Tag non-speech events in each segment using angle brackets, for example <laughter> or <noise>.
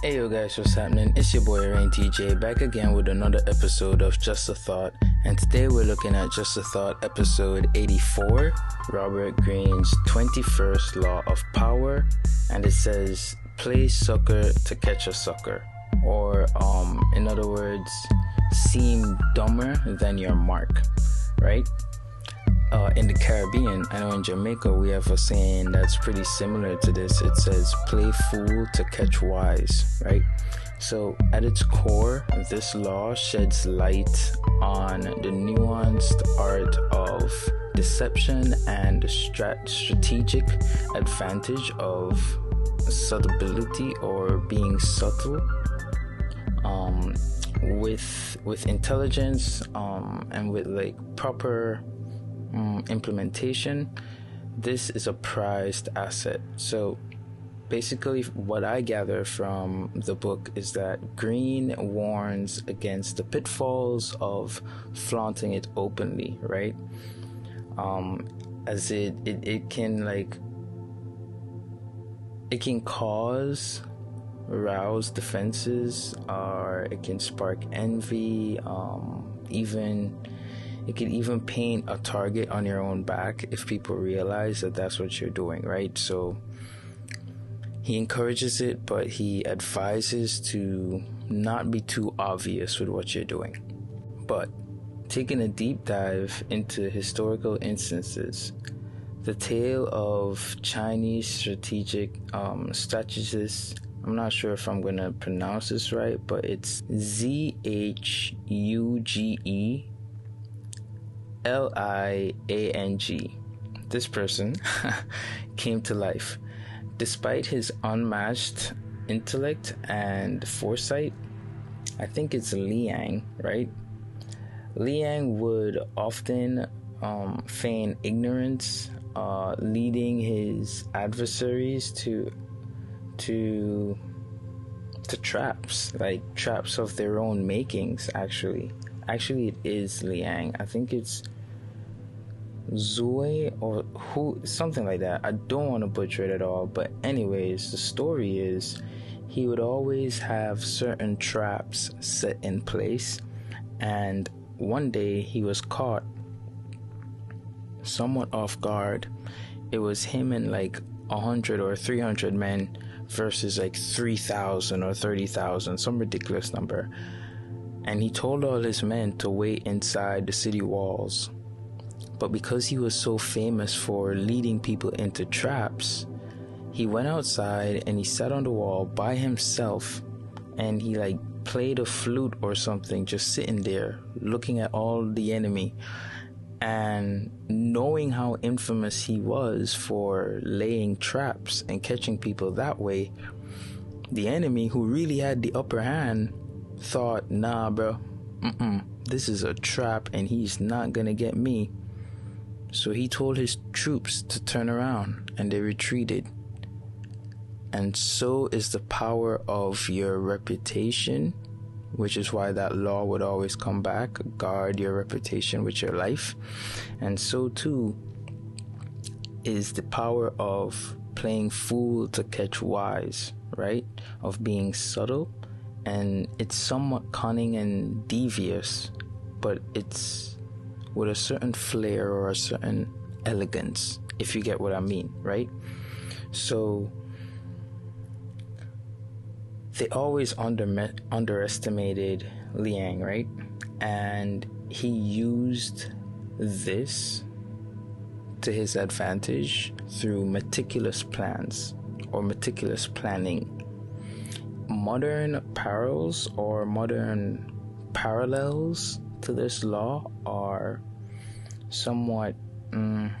Hey yo guys, what's happening? It's your boy Rain TJ back again with another episode of Just a Thought. And today we're looking at Just a Thought episode 84, Robert Greene's 21st Law of Power. And it says, play sucker to catch a sucker. Or, um, in other words, seem dumber than your mark, right? Uh, in the Caribbean, I know in Jamaica we have a saying that's pretty similar to this. It says, play fool to catch wise, right? So, at its core, this law sheds light on the nuanced art of deception and strat- strategic advantage of subtlety or being subtle. Um, with with intelligence um, and with like proper um, implementation, this is a prized asset. So basically, what I gather from the book is that Greene warns against the pitfalls of flaunting it openly, right? Um, as it, it, it can like it can cause rouse defenses or it can spark envy um, even it can even paint a target on your own back if people realize that that's what you're doing, right? So he encourages it, but he advises to not be too obvious with what you're doing. But taking a deep dive into historical instances, the tale of Chinese strategic um, strategist. I'm not sure if I'm gonna pronounce this right, but it's Z H U G E L I A N G. This person <laughs> came to life. Despite his unmatched intellect and foresight, I think it's Liang, right? Liang would often um, feign ignorance, uh, leading his adversaries to to to traps, like traps of their own makings. Actually, actually, it is Liang. I think it's Zoe or who something like that. I don't want to butcher it at all, but anyways, the story is he would always have certain traps set in place and one day he was caught somewhat off guard. It was him and like a hundred or three hundred men versus like three thousand or thirty thousand, some ridiculous number. And he told all his men to wait inside the city walls. But because he was so famous for leading people into traps, he went outside and he sat on the wall by himself. And he like played a flute or something just sitting there looking at all the enemy. And knowing how infamous he was for laying traps and catching people that way the enemy who really had the upper hand thought nah bro this is a trap and he's not gonna get me so he told his troops to turn around, and they retreated. And so is the power of your reputation, which is why that law would always come back guard your reputation with your life. And so too is the power of playing fool to catch wise, right? Of being subtle. And it's somewhat cunning and devious, but it's with a certain flair or a certain elegance, if you get what I mean, right? So they always under, underestimated Liang, right? And he used this to his advantage through meticulous plans or meticulous planning. Modern parallels or modern parallels to this law are somewhat um,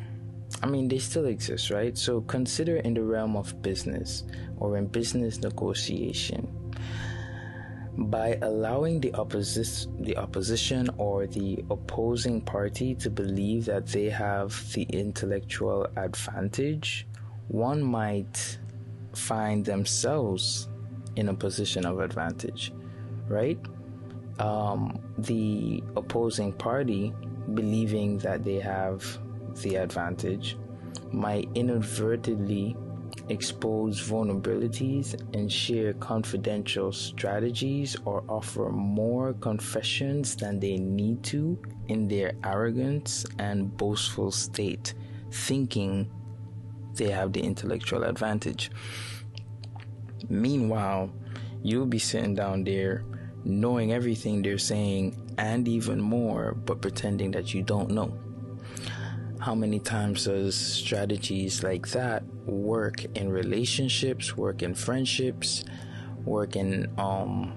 I mean, they still exist, right? So consider in the realm of business or in business negotiation. By allowing the, opposi- the opposition or the opposing party to believe that they have the intellectual advantage, one might find themselves in a position of advantage, right? Um, the opposing party believing that they have the advantage might inadvertently expose vulnerabilities and share confidential strategies or offer more confessions than they need to in their arrogance and boastful state, thinking they have the intellectual advantage. Meanwhile, you'll be sitting down there knowing everything they're saying and even more, but pretending that you don't know. How many times does strategies like that work in relationships, work in friendships, work in um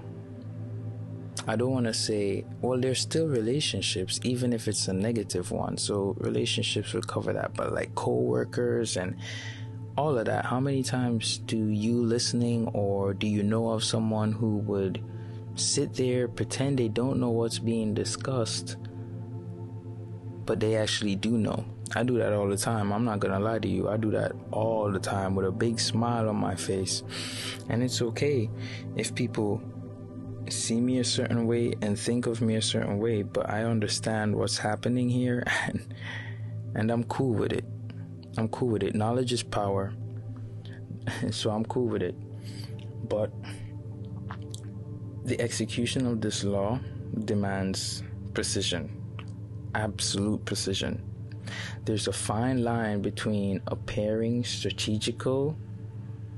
I don't want to say well there's still relationships even if it's a negative one. So relationships would cover that, but like co-workers and all of that. How many times do you listening or do you know of someone who would sit there pretend they don't know what's being discussed but they actually do know. I do that all the time. I'm not gonna lie to you. I do that all the time with a big smile on my face. And it's okay if people see me a certain way and think of me a certain way, but I understand what's happening here <laughs> and and I'm cool with it. I'm cool with it. Knowledge is power. <laughs> so I'm cool with it. But the execution of this law demands precision absolute precision. There's a fine line between appearing strategical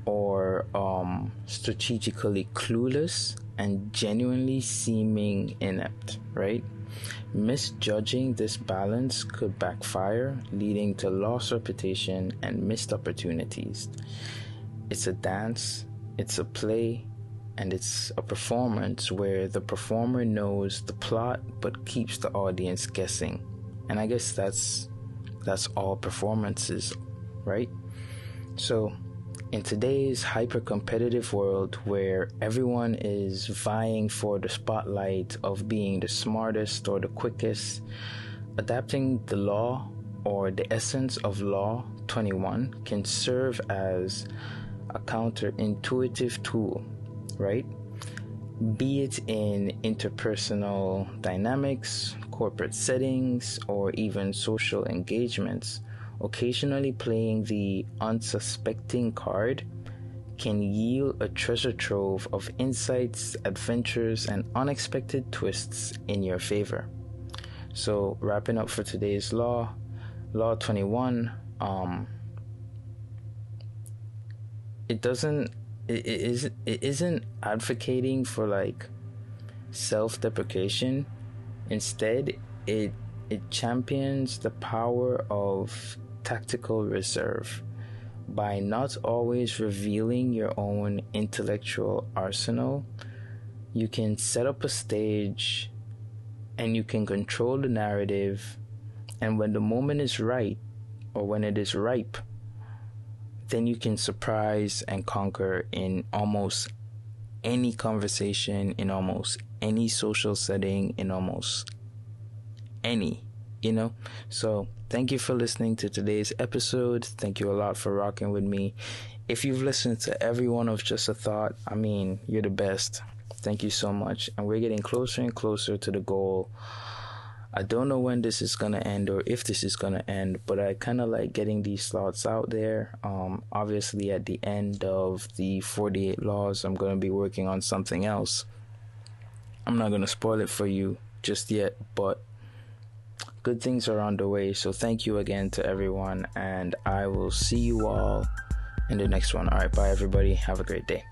or um, strategically clueless and genuinely seeming inept, right? Misjudging this balance could backfire, leading to lost reputation and missed opportunities. It's a dance, it's a play, and it's a performance where the performer knows the plot but keeps the audience guessing and i guess that's that's all performances right so in today's hyper competitive world where everyone is vying for the spotlight of being the smartest or the quickest adapting the law or the essence of law 21 can serve as a counterintuitive tool right? Be it in interpersonal dynamics, corporate settings, or even social engagements, occasionally playing the unsuspecting card can yield a treasure trove of insights, adventures, and unexpected twists in your favor. So, wrapping up for today's law, Law 21, um, it doesn't it, it isn't it isn't advocating for like self-deprecation instead it it champions the power of tactical reserve by not always revealing your own intellectual arsenal. You can set up a stage and you can control the narrative. And when the moment is right or when it is ripe then you can surprise and conquer in almost any conversation, in almost any social setting, in almost any, you know? So, thank you for listening to today's episode. Thank you a lot for rocking with me. If you've listened to every one of Just a Thought, I mean, you're the best. Thank you so much. And we're getting closer and closer to the goal I don't know when this is gonna end or if this is gonna end, but I kind of like getting these thoughts out there. Um, obviously, at the end of the 48 laws, I'm gonna be working on something else. I'm not gonna spoil it for you just yet, but good things are on the way. So, thank you again to everyone, and I will see you all in the next one. All right, bye, everybody. Have a great day.